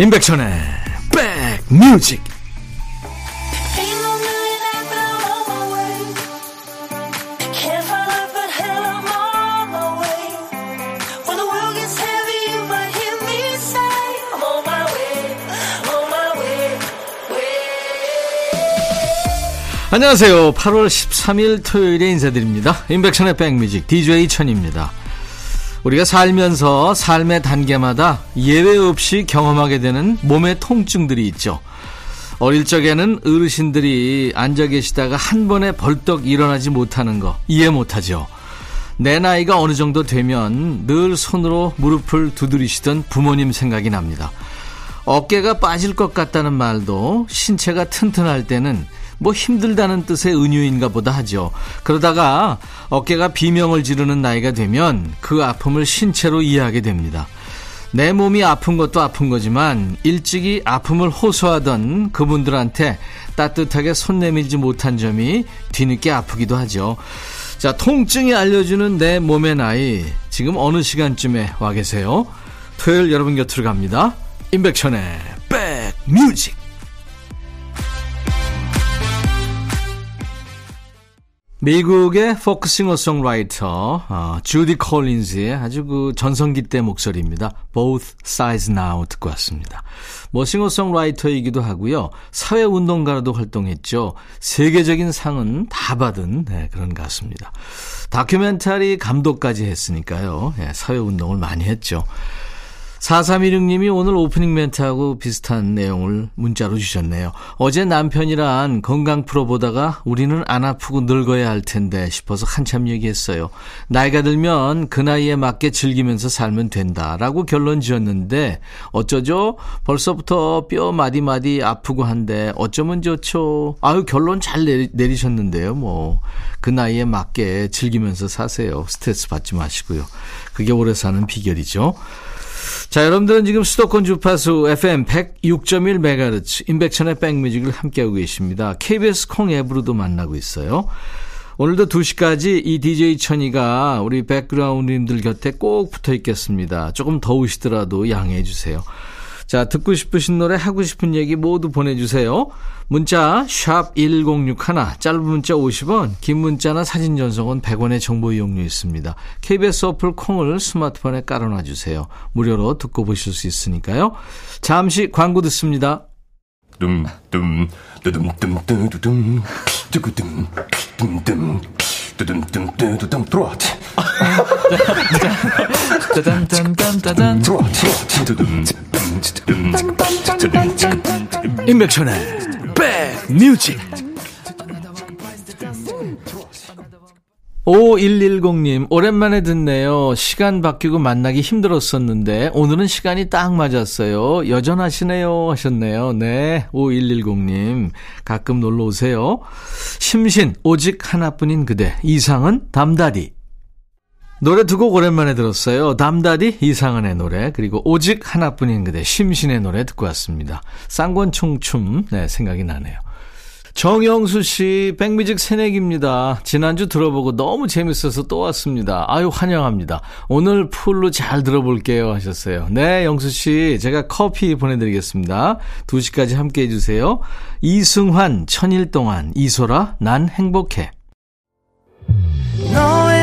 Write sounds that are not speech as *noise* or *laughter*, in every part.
임백천의 백뮤직 안녕하세요. 8월 13일 토요일에 인사드립니다. 임백천의 백뮤직 DJ 천입니다. 우리가 살면서 삶의 단계마다 예외 없이 경험하게 되는 몸의 통증들이 있죠. 어릴 적에는 어르신들이 앉아 계시다가 한 번에 벌떡 일어나지 못하는 거 이해 못하죠. 내 나이가 어느 정도 되면 늘 손으로 무릎을 두드리시던 부모님 생각이 납니다. 어깨가 빠질 것 같다는 말도 신체가 튼튼할 때는 뭐 힘들다는 뜻의 은유인가 보다 하죠. 그러다가 어깨가 비명을 지르는 나이가 되면 그 아픔을 신체로 이해하게 됩니다. 내 몸이 아픈 것도 아픈 거지만 일찍이 아픔을 호소하던 그분들한테 따뜻하게 손 내밀지 못한 점이 뒤늦게 아프기도 하죠. 자, 통증이 알려주는 내 몸의 나이. 지금 어느 시간쯤에 와 계세요? 토요일 여러분 곁으로 갑니다. 임백천의 백뮤직. 미국의 포크 싱어송라이터 어, 주디 콜린즈의 아주 그 전성기 때 목소리입니다. Both Sides Now 듣고 왔습니다. 뭐 싱어송라이터이기도 하고요. 사회운동가로도 활동했죠. 세계적인 상은 다 받은 네, 그런 가수입니다. 다큐멘터리 감독까지 했으니까요. 네, 사회운동을 많이 했죠. 4316님이 오늘 오프닝 멘트하고 비슷한 내용을 문자로 주셨네요. 어제 남편이랑 건강 프로 보다가 우리는 안 아프고 늙어야 할 텐데 싶어서 한참 얘기했어요. 나이가 들면 그 나이에 맞게 즐기면서 살면 된다 라고 결론 지었는데 어쩌죠? 벌써부터 뼈 마디마디 아프고 한데 어쩌면 좋죠. 아유 결론 잘 내리, 내리셨는데요. 뭐 그 나이에 맞게 즐기면서 사세요. 스트레스 받지 마시고요. 그게 오래 사는 비결이죠. 자, 여러분들은 지금 수도권 주파수 FM 106.1MHz 인백천의 백뮤직을 함께하고 계십니다. KBS 콩 앱으로도 만나고 있어요. 오늘도 2시까지 이 DJ 천이가 우리 백그라운드님들 곁에 꼭 붙어 있겠습니다. 조금 더우시더라도 양해해 주세요. 자, 듣고 싶으신 노래, 하고 싶은 얘기 모두 보내주세요. 문자, 샵 1061, 짧은 문자 50원, 긴 문자나 사진 전송은 100원의 정보 이용료 있습니다. KBS 어플 콩을 스마트폰에 깔아놔 주세요. 무료로 듣고 보실 수 있으니까요. 잠시 광고 듣습니다. 둠둠 뚜둠뚜둠뚜둠 뚜구둠 둠둠 뚜둠뚜둠뚜둠 트로트 트로트 임백천의 백뮤직 5110님, 오랜만에 듣네요. 시간 바뀌고 만나기 힘들었었는데, 오늘은 시간이 딱 맞았어요. 여전하시네요. 하셨네요. 네. 5110님, 가끔 놀러 오세요. 심신, 오직 하나뿐인 그대. 이상은 담다디. 노래 두 곡 오랜만에 들었어요. 담다디 이상한의 노래 그리고 오직 하나뿐인 그대 심신의 노래 듣고 왔습니다. 쌍권총춤 네 생각이 나네요. 정영수 씨, 백뮤직 새내기입니다. 지난주 들어보고 너무 재밌어서 또 왔습니다. 아유, 환영합니다. 오늘 풀로 잘 들어볼게요. 하셨어요. 네, 영수 씨, 제가 커피 보내드리겠습니다. 2시까지 함께 해 주세요. 이승환, 천일 동안, 이소라, 난 행복해. 너의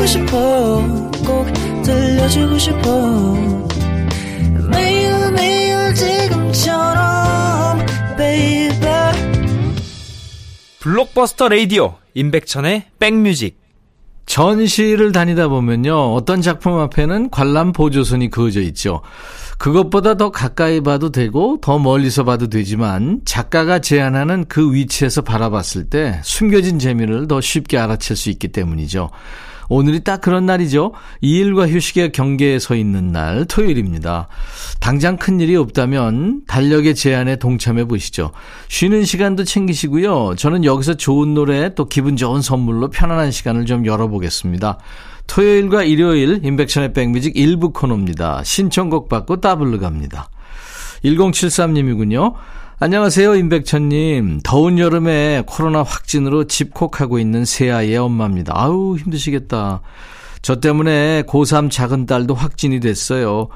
속삭이고 싶어 꼭 들려주고 싶어 매일 매일 지금처럼 baby 블록버스터 레이디오 임백천의 백뮤직 전시를 다니다 보면요. 어떤 작품 앞에는 관람 보조선이 그어져 있죠. 그것보다 더 가까이 봐도 되고 더 멀리서 봐도 되지만 작가가 제안하는 그 위치에서 바라봤을 때 숨겨진 재미를 더 쉽게 알아챌 수 있기 때문이죠. 오늘이 딱 그런 날이죠. 일과 휴식의 경계에 서 있는 날, 토요일입니다. 당장 큰 일이 없다면 달력의 제안에 동참해 보시죠. 쉬는 시간도 챙기시고요. 저는 여기서 좋은 노래 또 기분 좋은 선물로 편안한 시간을 좀 열어보겠습니다. 토요일과 일요일 인백션의 백뮤직 일부 코너입니다. 신청곡 받고 따블로 갑니다. 1073님이군요. 안녕하세요, 임백천님. 더운 여름에 코로나 확진으로 집콕하고 있는 새아이의 엄마입니다. 아우, 힘드시겠다. 저 때문에 고3 작은 딸도 확진이 됐어요.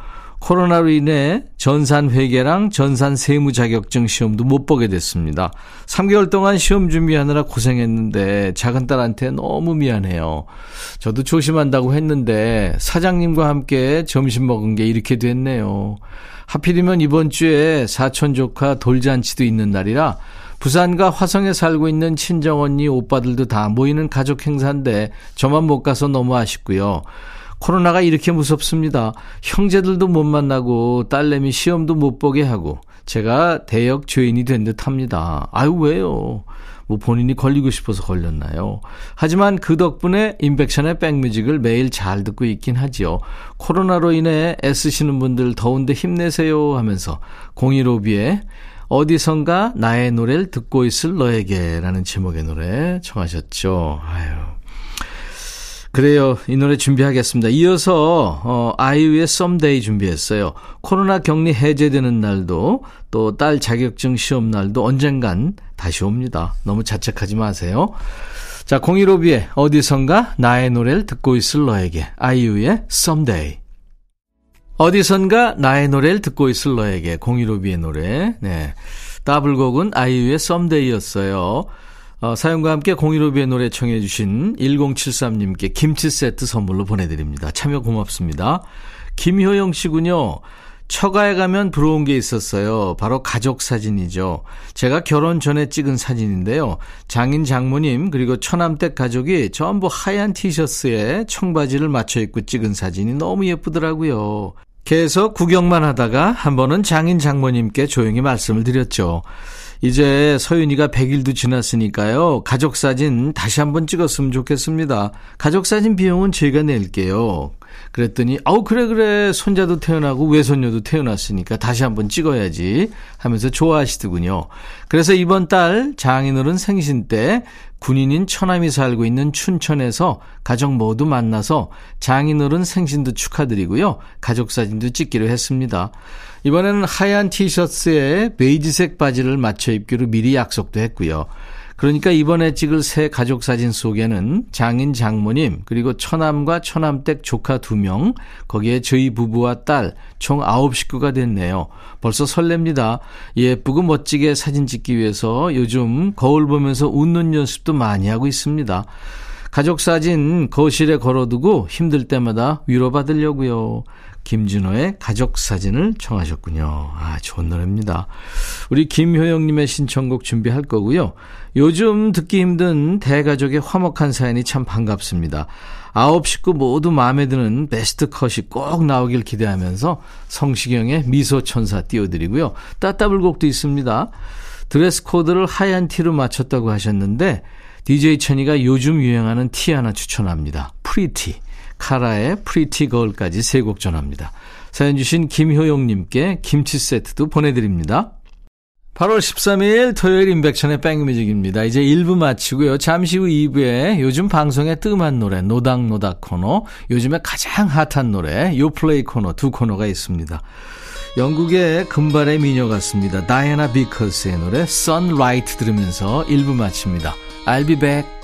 코로나로 인해 전산 회계랑 전산 세무 자격증 시험도 못 보게 됐습니다. 3개월 동안 시험 준비하느라 고생했는데 작은 딸한테 너무 미안해요. 저도 조심한다고 했는데 사장님과 함께 점심 먹은 게 이렇게 됐네요. 하필이면 이번 주에 사촌 조카 돌잔치도 있는 날이라 부산과 화성에 살고 있는 친정 언니 오빠들도 다 모이는 가족 행사인데 저만 못 가서 너무 아쉽고요. 코로나가 이렇게 무섭습니다. 형제들도 못 만나고 딸내미 시험도 못 보게 하고 제가 대역 죄인이 된 듯 합니다. 아유 왜요? 뭐 본인이 걸리고 싶어서 걸렸나요? 하지만 그 덕분에 인백션의 백뮤직을 매일 잘 듣고 있긴 하지요. 코로나로 인해 애쓰시는 분들 더운데 힘내세요 하면서 015B에 어디선가 나의 노래를 듣고 있을 너에게 라는 제목의 노래 청하셨죠. 아유. 그래요. 이 노래 준비하겠습니다. 이어서 어, 아이유의 Someday 준비했어요. 코로나 격리 해제되는 날도 또 딸 자격증 시험 날도 언젠간 다시 옵니다. 너무 자책하지 마세요. 자, 015B의 어디선가 나의 노래를 듣고 있을 너에게 아이유의 Someday 어디선가 나의 노래를 듣고 있을 너에게 015B의 노래 네. 더블곡은 아이유의 Someday였어요. 어, 사연과 함께 015B의 노래 청해 주신 1073님께 김치 세트 선물로 보내드립니다. 참여 고맙습니다. 김효영 씨군요. 처가에 가면 부러운 게 있었어요. 바로 가족 사진이죠. 제가 결혼 전에 찍은 사진인데요. 장인 장모님 그리고 처남댁 가족이 전부 하얀 티셔츠에 청바지를 맞춰 입고 찍은 사진이 너무 예쁘더라고요. 계속 구경만 하다가 한 번은 장인 장모님께 조용히 말씀을 드렸죠. 이제 서윤이가 100일도 지났으니까요. 가족사진 다시 한번 찍었으면 좋겠습니다. 가족사진 비용은 제가 낼게요. 그랬더니 아우 그래 그래 손자도 태어나고 외손녀도 태어났으니까 다시 한번 찍어야지 하면서 좋아하시더군요. 그래서 이번 달 장인어른 생신 때 군인인 처남이 살고 있는 춘천에서 가족 모두 만나서 장인어른 생신도 축하드리고요. 가족 사진도 찍기로 했습니다. 이번에는 하얀 티셔츠에 베이지색 바지를 맞춰 입기로 미리 약속도 했고요. 그러니까 이번에 찍을 새 가족 사진 속에는 장인 장모님 그리고 처남과 처남댁 조카 2명 거기에 저희 부부와 딸 총 9 식구가 됐네요. 벌써 설렙니다. 예쁘고 멋지게 사진 찍기 위해서 요즘 거울 보면서 웃는 연습도 많이 하고 있습니다. 가족 사진 거실에 걸어두고 힘들 때마다 위로받으려고요. 김진호의 가족 사진을 청하셨군요. 아, 좋은 노래입니다. 우리 김효영님의 신청곡 준비할 거고요. 요즘 듣기 힘든 대가족의 화목한 사연이 참 반갑습니다. 아홉 식구 모두 마음에 드는 베스트 컷이 꼭 나오길 기대하면서 성시경의 미소천사 띄워드리고요. 따따블곡도 있습니다. 드레스 코드를 하얀 티로 맞췄다고 하셨는데 DJ 천이가 요즘 유행하는 티 하나 추천합니다. Pretty. 카라의 Pretty Girl까지 세 곡 전합니다. 사연 주신 김효용님께 김치 세트도 보내드립니다. 8월 13일 토요일 임백천의 백뮤직입니다. 이제 1부 마치고요. 잠시 후 2부에 요즘 방송에 뜸한 노래 노닥노닥 코너, 요즘에 가장 핫한 노래 요플레이 코너 두 코너가 있습니다. 영국의 금발의 미녀 같습니다. 다이애나 비커스의 노래 Sunlight 들으면서 1부 마칩니다. I'll be back.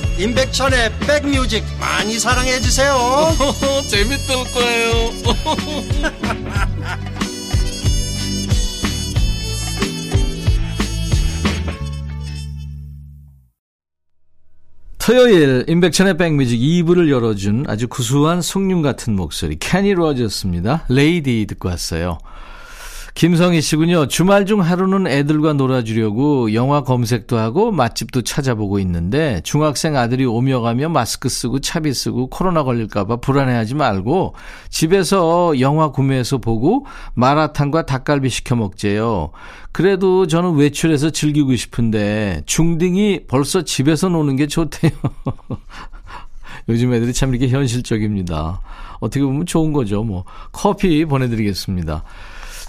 임백천의 백뮤직 많이 사랑해 주세요 *laughs* 재밌을 거예요 *laughs* 토요일 임백천의 백뮤직 2부를 열어준 아주 구수한 숭늉 같은 목소리 케니 로저스입니다. Lady 듣고 왔어요. 김성희 씨군요. 주말 중 하루는 애들과 놀아주려고 영화 검색도 하고 맛집도 찾아보고 있는데 중학생 아들이 오며 가며 마스크 쓰고 차비 쓰고 코로나 걸릴까봐 불안해하지 말고 집에서 영화 구매해서 보고 마라탕과 닭갈비 시켜 먹재요. 그래도 저는 외출해서 즐기고 싶은데 중딩이 벌써 집에서 노는 게 좋대요. *laughs* 요즘 애들이 참 이렇게 현실적입니다. 어떻게 보면 좋은 거죠. 뭐 커피 보내드리겠습니다.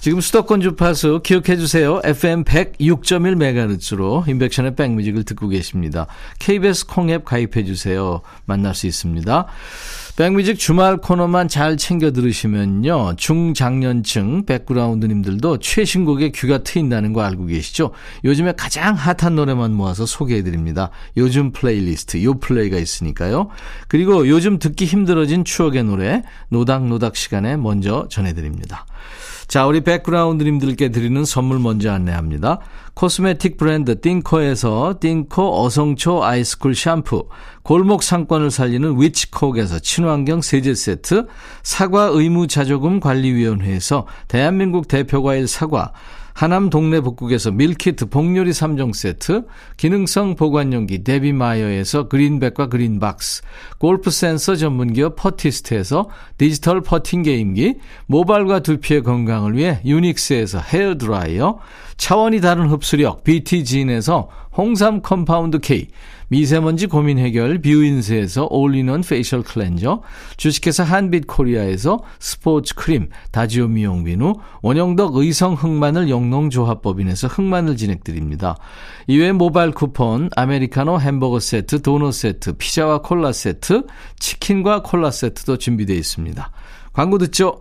지금 수도권 주파수 기억해 주세요. FM 106.1MHz로 인백션의 백뮤직을 듣고 계십니다. KBS 콩앱 가입해 주세요. 만날 수 있습니다. 백뮤직 주말 코너만 잘 챙겨 들으시면요. 중장년층 백그라운드님들도 최신곡에 귀가 트인다는 거 알고 계시죠? 요즘에 가장 핫한 노래만 모아서 소개해 드립니다. 요즘 플레이리스트, 요 플레이가 있으니까요. 그리고 요즘 듣기 힘들어진 추억의 노래, 노닥노닥 시간에 먼저 전해드립니다. 자, 우리 백그라운드님들께 드리는 선물 먼저 안내합니다. 코스메틱 브랜드 띵코에서 띵코 어성초 아이스쿨 샴푸, 골목 상권을 살리는 위치콕에서 친환경 세제 세트, 사과 의무 자조금 관리위원회에서 대한민국 대표과일 사과, 하남 동네 복국에서 밀키트 복요리 3종 세트, 기능성 보관용기 데비마이어에서 그린백과 그린박스, 골프 센서 전문기업 퍼티스트에서 디지털 퍼팅 게임기, 모발과 두피의 건강을 위해 유닉스에서 헤어드라이어, 차원이 다른 흡수력 BT진에서 홍삼 컴파운드 K, 미세먼지 고민 해결 뷰인스에서 올리원 페이셜 클렌저, 주식회사 한빛 코리아에서 스포츠 크림, 다지오 미용 비누, 원형덕 의성 흑마늘 영농조합법인에서 흑마늘 진행드립니다. 이외 모바일 쿠폰, 아메리카노 햄버거 세트, 도넛 세트, 피자와 콜라 세트, 치킨과 콜라 세트도 준비되어 있습니다. 광고 듣죠?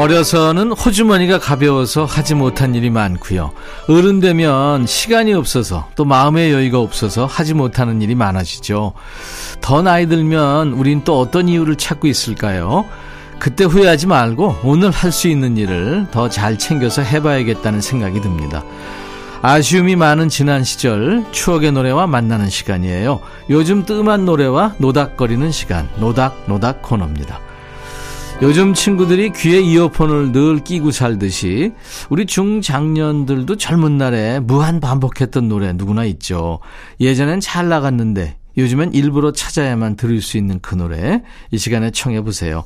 어려서는 호주머니가 가벼워서 하지 못한 일이 많고요. 어른 되면 시간이 없어서 또 마음의 여유가 없어서 하지 못하는 일이 많아지죠. 더 나이 들면 우린 또 어떤 이유를 찾고 있을까요? 그때 후회하지 말고 오늘 할 수 있는 일을 더 잘 챙겨서 해봐야겠다는 생각이 듭니다. 아쉬움이 많은 지난 시절 추억의 노래와 만나는 시간이에요. 요즘 뜸한 노래와 노닥거리는 시간 노닥노닥 코너입니다. 요즘 친구들이 귀에 이어폰을 늘 끼고 살듯이 우리 중장년들도 젊은 날에 무한 반복했던 노래 누구나 있죠. 예전엔 잘 나갔는데 요즘엔 일부러 찾아야만 들을 수 있는 그 노래 이 시간에 청해 보세요.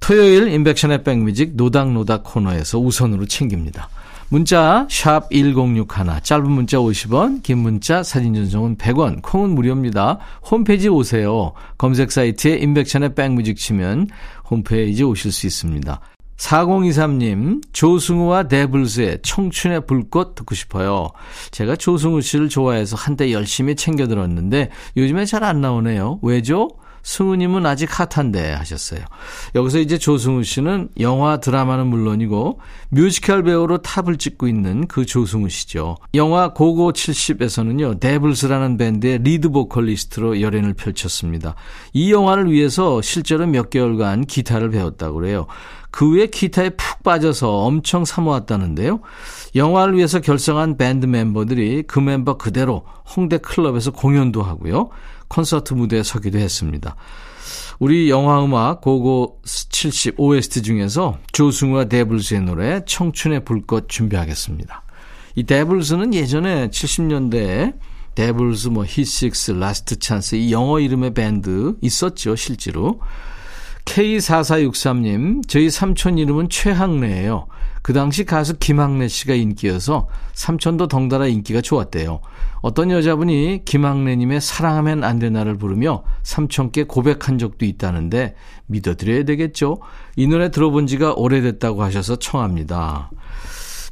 토요일 인백션의 백뮤직 노닥노닥 코너에서 우선으로 챙깁니다. 문자 1061, 짧은 문자 50원, 긴 문자 사진 전송은 100원, 콩은 무료입니다. 홈페이지 오세요. 검색 사이트에 임백천의 백뮤직 치면 홈페이지 오실 수 있습니다. 4023님, 조승우와 데블스의 청춘의 불꽃 듣고 싶어요. 제가 조승우 씨를 좋아해서 한때 열심히 챙겨 들었는데 요즘에 잘 안 나오네요. 왜죠? 승우님은 아직 핫한데 하셨어요. 여기서 이제 조승우 씨는 영화 드라마는 물론이고 뮤지컬 배우로 탑을 찍고 있는 그 조승우 씨죠. 영화 고고 70에서는요 데블스라는 밴드의 리드 보컬리스트로 열연을 펼쳤습니다. 이 영화를 위해서 실제로 몇 개월간 기타를 배웠다고 그래요. 그 후에 기타에 푹 빠져서 엄청 사모았다는데요. 영화를 위해서 결성한 밴드 멤버들이 그 멤버 그대로 홍대 클럽에서 공연도 하고요. 콘서트 무대에 서기도 했습니다. 우리 영화음악 고고 70 OST 중에서 조승우와 데블스의 노래 청춘의 불꽃 준비하겠습니다. 이 데블스는 예전에 70년대에 데블스 뭐 히식스 라스트 찬스 이 영어 이름의 밴드 있었죠 실제로 K4463님, 저희 삼촌 이름은 최학래예요. 그 당시 가수 김학래 씨가 인기여서 삼촌도 덩달아 인기가 좋았대요. 어떤 여자분이 김학래님의 사랑하면 안 되나를 부르며 삼촌께 고백한 적도 있다는데 믿어드려야 되겠죠? 이 노래 들어본 지가 오래됐다고 하셔서 청합니다.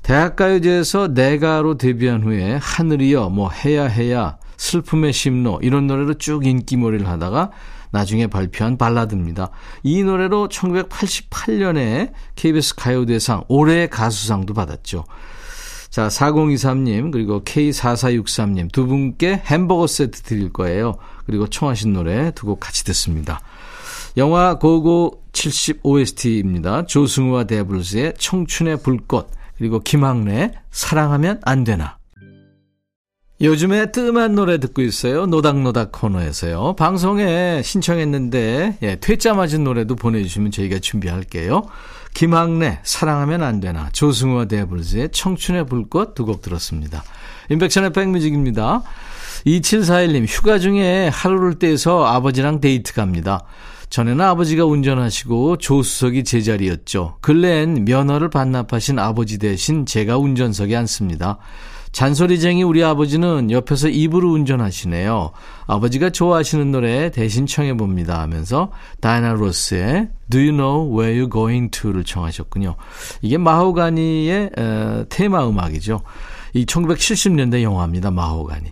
대학가요제에서 내가로 데뷔한 후에 하늘이여, 뭐 해야 해야, 슬픔의 심로 이런 노래로 쭉 인기몰이를 하다가 나중에 발표한 발라드입니다. 이 노래로 1988년에 KBS 가요대상 올해의 가수상도 받았죠. 자, 4023님, 그리고 K4463님 두 분께 햄버거 세트 드릴 거예요. 그리고 청하신 노래 두 곡 같이 듣습니다. 영화 고고 70 OST입니다. 조승우와 데블스의 청춘의 불꽃, 그리고 김학래 사랑하면 안 되나. 요즘에 뜸한 노래 듣고 있어요. 노닥노닥 코너에서요. 방송에 신청했는데, 예, 퇴짜 맞은 노래도 보내주시면 저희가 준비할게요. 김학래, 사랑하면 안 되나. 조승우와 데블즈의 청춘의 불꽃 두 곡 들었습니다. 인백션의 백뮤직입니다. 2741님, 휴가 중에 하루를 떼서 아버지랑 데이트 갑니다. 전에는 아버지가 운전하시고 조수석이 제자리였죠. 근래엔 면허를 반납하신 아버지 대신 제가 운전석에 앉습니다. 잔소리쟁이 우리 아버지는 옆에서 입으로 운전하시네요. 아버지가 좋아하시는 노래 대신 청해봅니다 하면서 다이나 로스의 Do You Know Where You're Going To를 청하셨군요. 이게 마호가니의 에, 테마 음악이죠. 이 1970년대 영화입니다. 마호가니.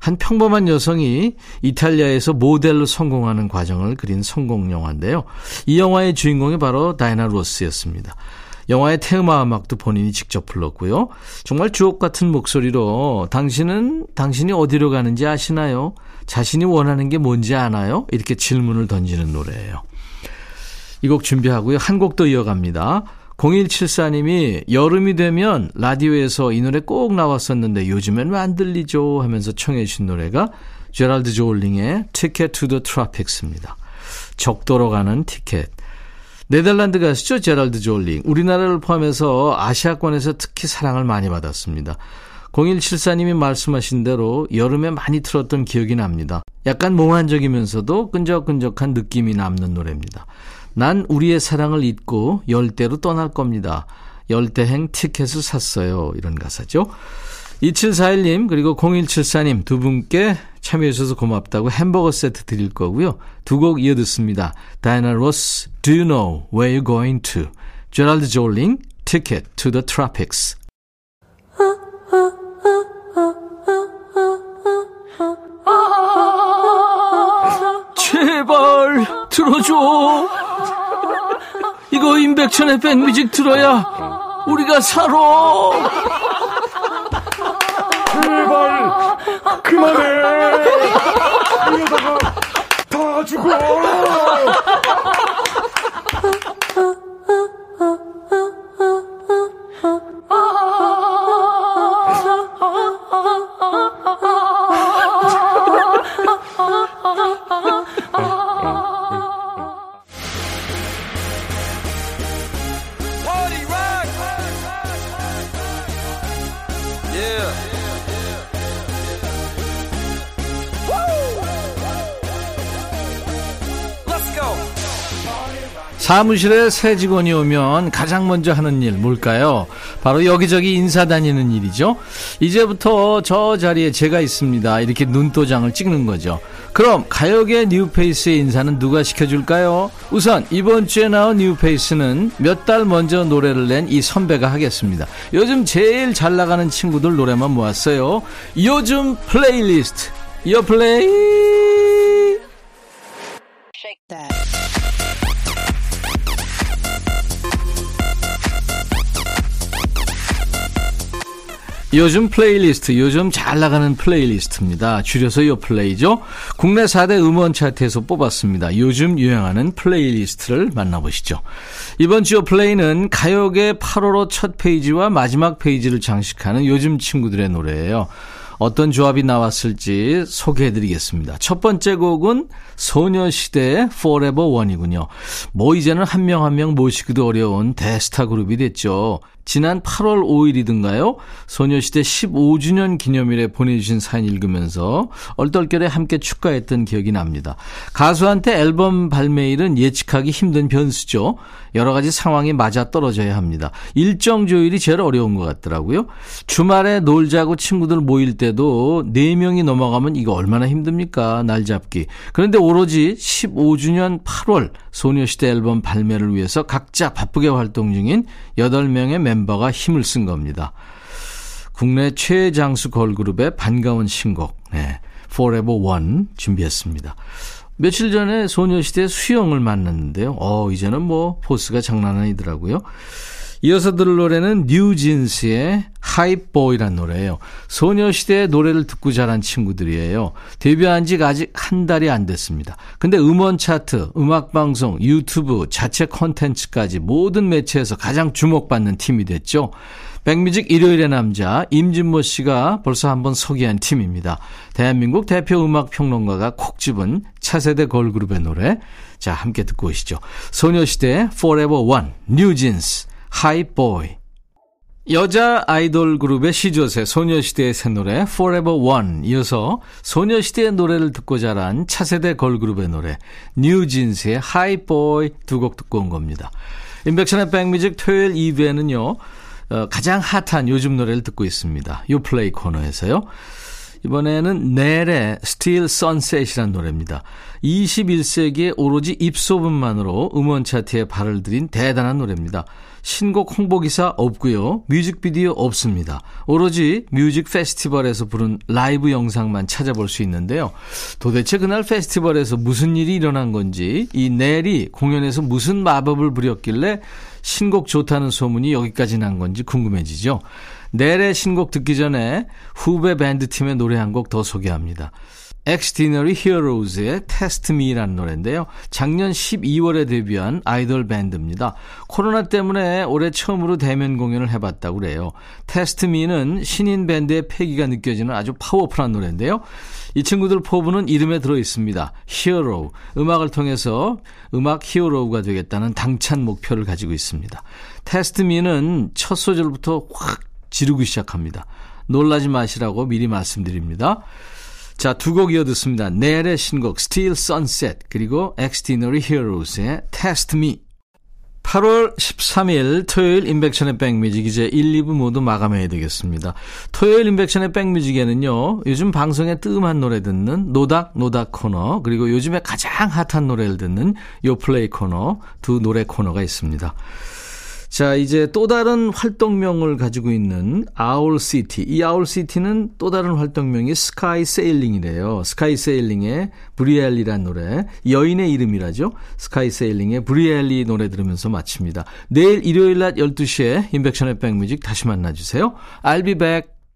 한 평범한 여성이 이탈리아에서 모델로 성공하는 과정을 그린 성공 영화인데요. 이 영화의 주인공이 바로 다이나 로스였습니다. 영화의 테마 음악도 본인이 직접 불렀고요. 정말 주옥 같은 목소리로 당신은 당신이 어디로 가는지 아시나요? 자신이 원하는 게 뭔지 아나요? 이렇게 질문을 던지는 노래예요. 이 곡 준비하고요. 한 곡 더 이어갑니다. 0174님이 여름이 되면 라디오에서 이 노래 꼭 나왔었는데 요즘엔 왜 안 들리죠? 하면서 청해 주신 노래가 제랄드 조울링의 to the Tropics입니다. 적도로 가는 티켓. 네덜란드 가수죠. 제랄드 졸링. 우리나라를 포함해서 아시아권에서 특히 사랑을 많이 받았습니다. 0174님이 말씀하신 대로 여름에 많이 틀었던 기억이 납니다. 약간 몽환적이면서도 끈적끈적한 느낌이 남는 노래입니다. 난 우리의 사랑을 잊고 열대로 떠날 겁니다. 열대행 티켓을 샀어요. 이런 가사죠. 2741님 그리고 0174님 두 분께 참여해 주셔서 고맙다고 햄버거 세트 드릴 거고요. 두 곡 이어 듣습니다. 다이나 로스 Do You Know Where You're Going To 제랄드 졸링 Ticket to the Tropics 제발 들어줘 이거 임백천의 백뮤직 들어야 우리가 살아 제발! 그만해! 이러다가 다 죽어 사무실에 새 직원이 오면 가장 먼저 하는 일 뭘까요? 바로 여기저기 인사 다니는 일이죠. 이제부터 저 자리에 제가 있습니다. 이렇게 눈도장을 찍는 거죠. 그럼 가요계 뉴페이스의 인사는 누가 시켜줄까요? 우선 이번 주에 나온 뉴페이스는 몇 달 먼저 노래를 낸 이 선배가 하겠습니다. 요즘 제일 잘 나가는 친구들 노래만 모았어요. 요즘 플레이리스트. 요 플레이. 요즘 플레이리스트, 요즘 잘 나가는 플레이리스트입니다. 줄여서 요 플레이죠. 국내 4대 음원 차트에서 뽑았습니다. 요즘 유행하는 플레이리스트를 만나보시죠. 이번 주 요 플레이는 가요계 8월호 첫 페이지와 마지막 페이지를 장식하는 요즘 친구들의 노래예요. 어떤 조합이 나왔을지 소개해 드리겠습니다. 첫 번째 곡은 소녀시대의 Forever One이군요. 뭐 이제는 한 명 한 명 모시기도 어려운 대스타 그룹이 됐죠. 지난 8월 5일이든가요. 소녀시대 15주년 기념일에 보내주신 사연 읽으면서 얼떨결에 함께 축가했던 기억이 납니다. 가수한테 앨범 발매일은 예측하기 힘든 변수죠. 여러 가지 상황이 맞아 떨어져야 합니다. 일정 조율이 제일 어려운 것 같더라고요. 주말에 놀자고 친구들 모일 때도 4명이 넘어가면 이거 얼마나 힘듭니까? 날 잡기. 그런데 오로지 15주년 8월 소녀시대 앨범 발매를 위해서 각자 바쁘게 활동 중인 8명의 멤버 가 힘을 쓴 겁니다. 국내 최장수 걸그룹의 반가운 신곡, 네, Forever One 준비했습니다. 며칠 전에 소녀시대 수영을 만났는데요. 어, 이제는 뭐 포스가 장난 아니더라고요. 이어서 들을 노래는 뉴진스의 하이보이란 노래예요. 소녀시대의 노래를 듣고 자란 친구들이에요. 데뷔한 지 아직 한 달이 안 됐습니다. 근데 음원 차트, 음악 방송, 유튜브, 자체 콘텐츠까지 모든 매체에서 가장 주목받는 팀이 됐죠. 백뮤직 일요일의 남자 임진모 씨가 벌써 한번 소개한 팀입니다. 대한민국 대표 음악 평론가가 콕 집은 차세대 걸그룹의 노래. 자, 함께 듣고 오시죠. 소녀시대 Forever One, 뉴진스, 하이보이. 여자 아이돌 그룹의 시조새 소녀시대의 새 노래 Forever One 이어서 소녀시대의 노래를 듣고 자란 차세대 걸그룹의 노래 뉴진스의 하이보이 두 곡 듣고 온 겁니다. 임백천의 백뮤직 토요일 2부에는요. 어, 가장 핫한 요즘 노래를 듣고 있습니다. 요플레이 코너에서요. 이번에는 넬의 Still Sunset이라는 노래입니다. 21세기에 오로지 입소문만으로 음원 차트에 발을 들인 대단한 노래입니다. 신곡 홍보기사 없고요. 뮤직비디오 없습니다. 오로지 뮤직 페스티벌에서 부른 라이브 영상만 찾아볼 수 있는데요. 도대체 그날 페스티벌에서 무슨 일이 일어난 건지 이 넬이 공연에서 무슨 마법을 부렸길래 신곡 좋다는 소문이 여기까지 난 건지 궁금해지죠. 넬의 신곡 듣기 전에 후배 밴드팀의 노래 한 곡 더 소개합니다. 엑스디너리 히어로즈의 Test Me라는 노래인데요. 작년 12월에 데뷔한 아이돌 밴드입니다. 코로나 때문에 올해 처음으로 대면 공연을 해봤다고 그래요. Test Me는 신인 밴드의 패기가 느껴지는 아주 파워풀한 노래인데요. 이 친구들 포부는 이름에 들어 있습니다. 히어로. 음악을 통해서 음악 히어로가 되겠다는 당찬 목표를 가지고 있습니다. Test Me는 첫 소절부터 확 지르고 시작합니다. 놀라지 마시라고 미리 말씀드립니다. 자, 두 곡 이어 듣습니다. 넬의 신곡 Still Sunset 그리고 Extraordinary Heroes의 Test Me 8월 13일 토요일 인백션의 백뮤직 이제 1, 2부 모두 마감해야 되겠습니다. 토요일 인백션의 백뮤직에는요. 요즘 방송에 뜸한 노래 듣는 노닥 노닥 코너 그리고 요즘에 가장 핫한 노래를 듣는 요플레이 코너 두 노래 코너가 있습니다. 자, 이제 또 다른 활동명을 가지고 있는 아울시티. 이 아울시티는 또 다른 활동명이 스카이 세일링이래요. 스카이 세일링의 브리엘리란 노래. 여인의 이름이라죠. 스카이 세일링의 브리엘리 노래 들으면서 마칩니다. 내일 일요일 낮 12시에 임백천의 백뮤직 다시 만나주세요. I'll be back.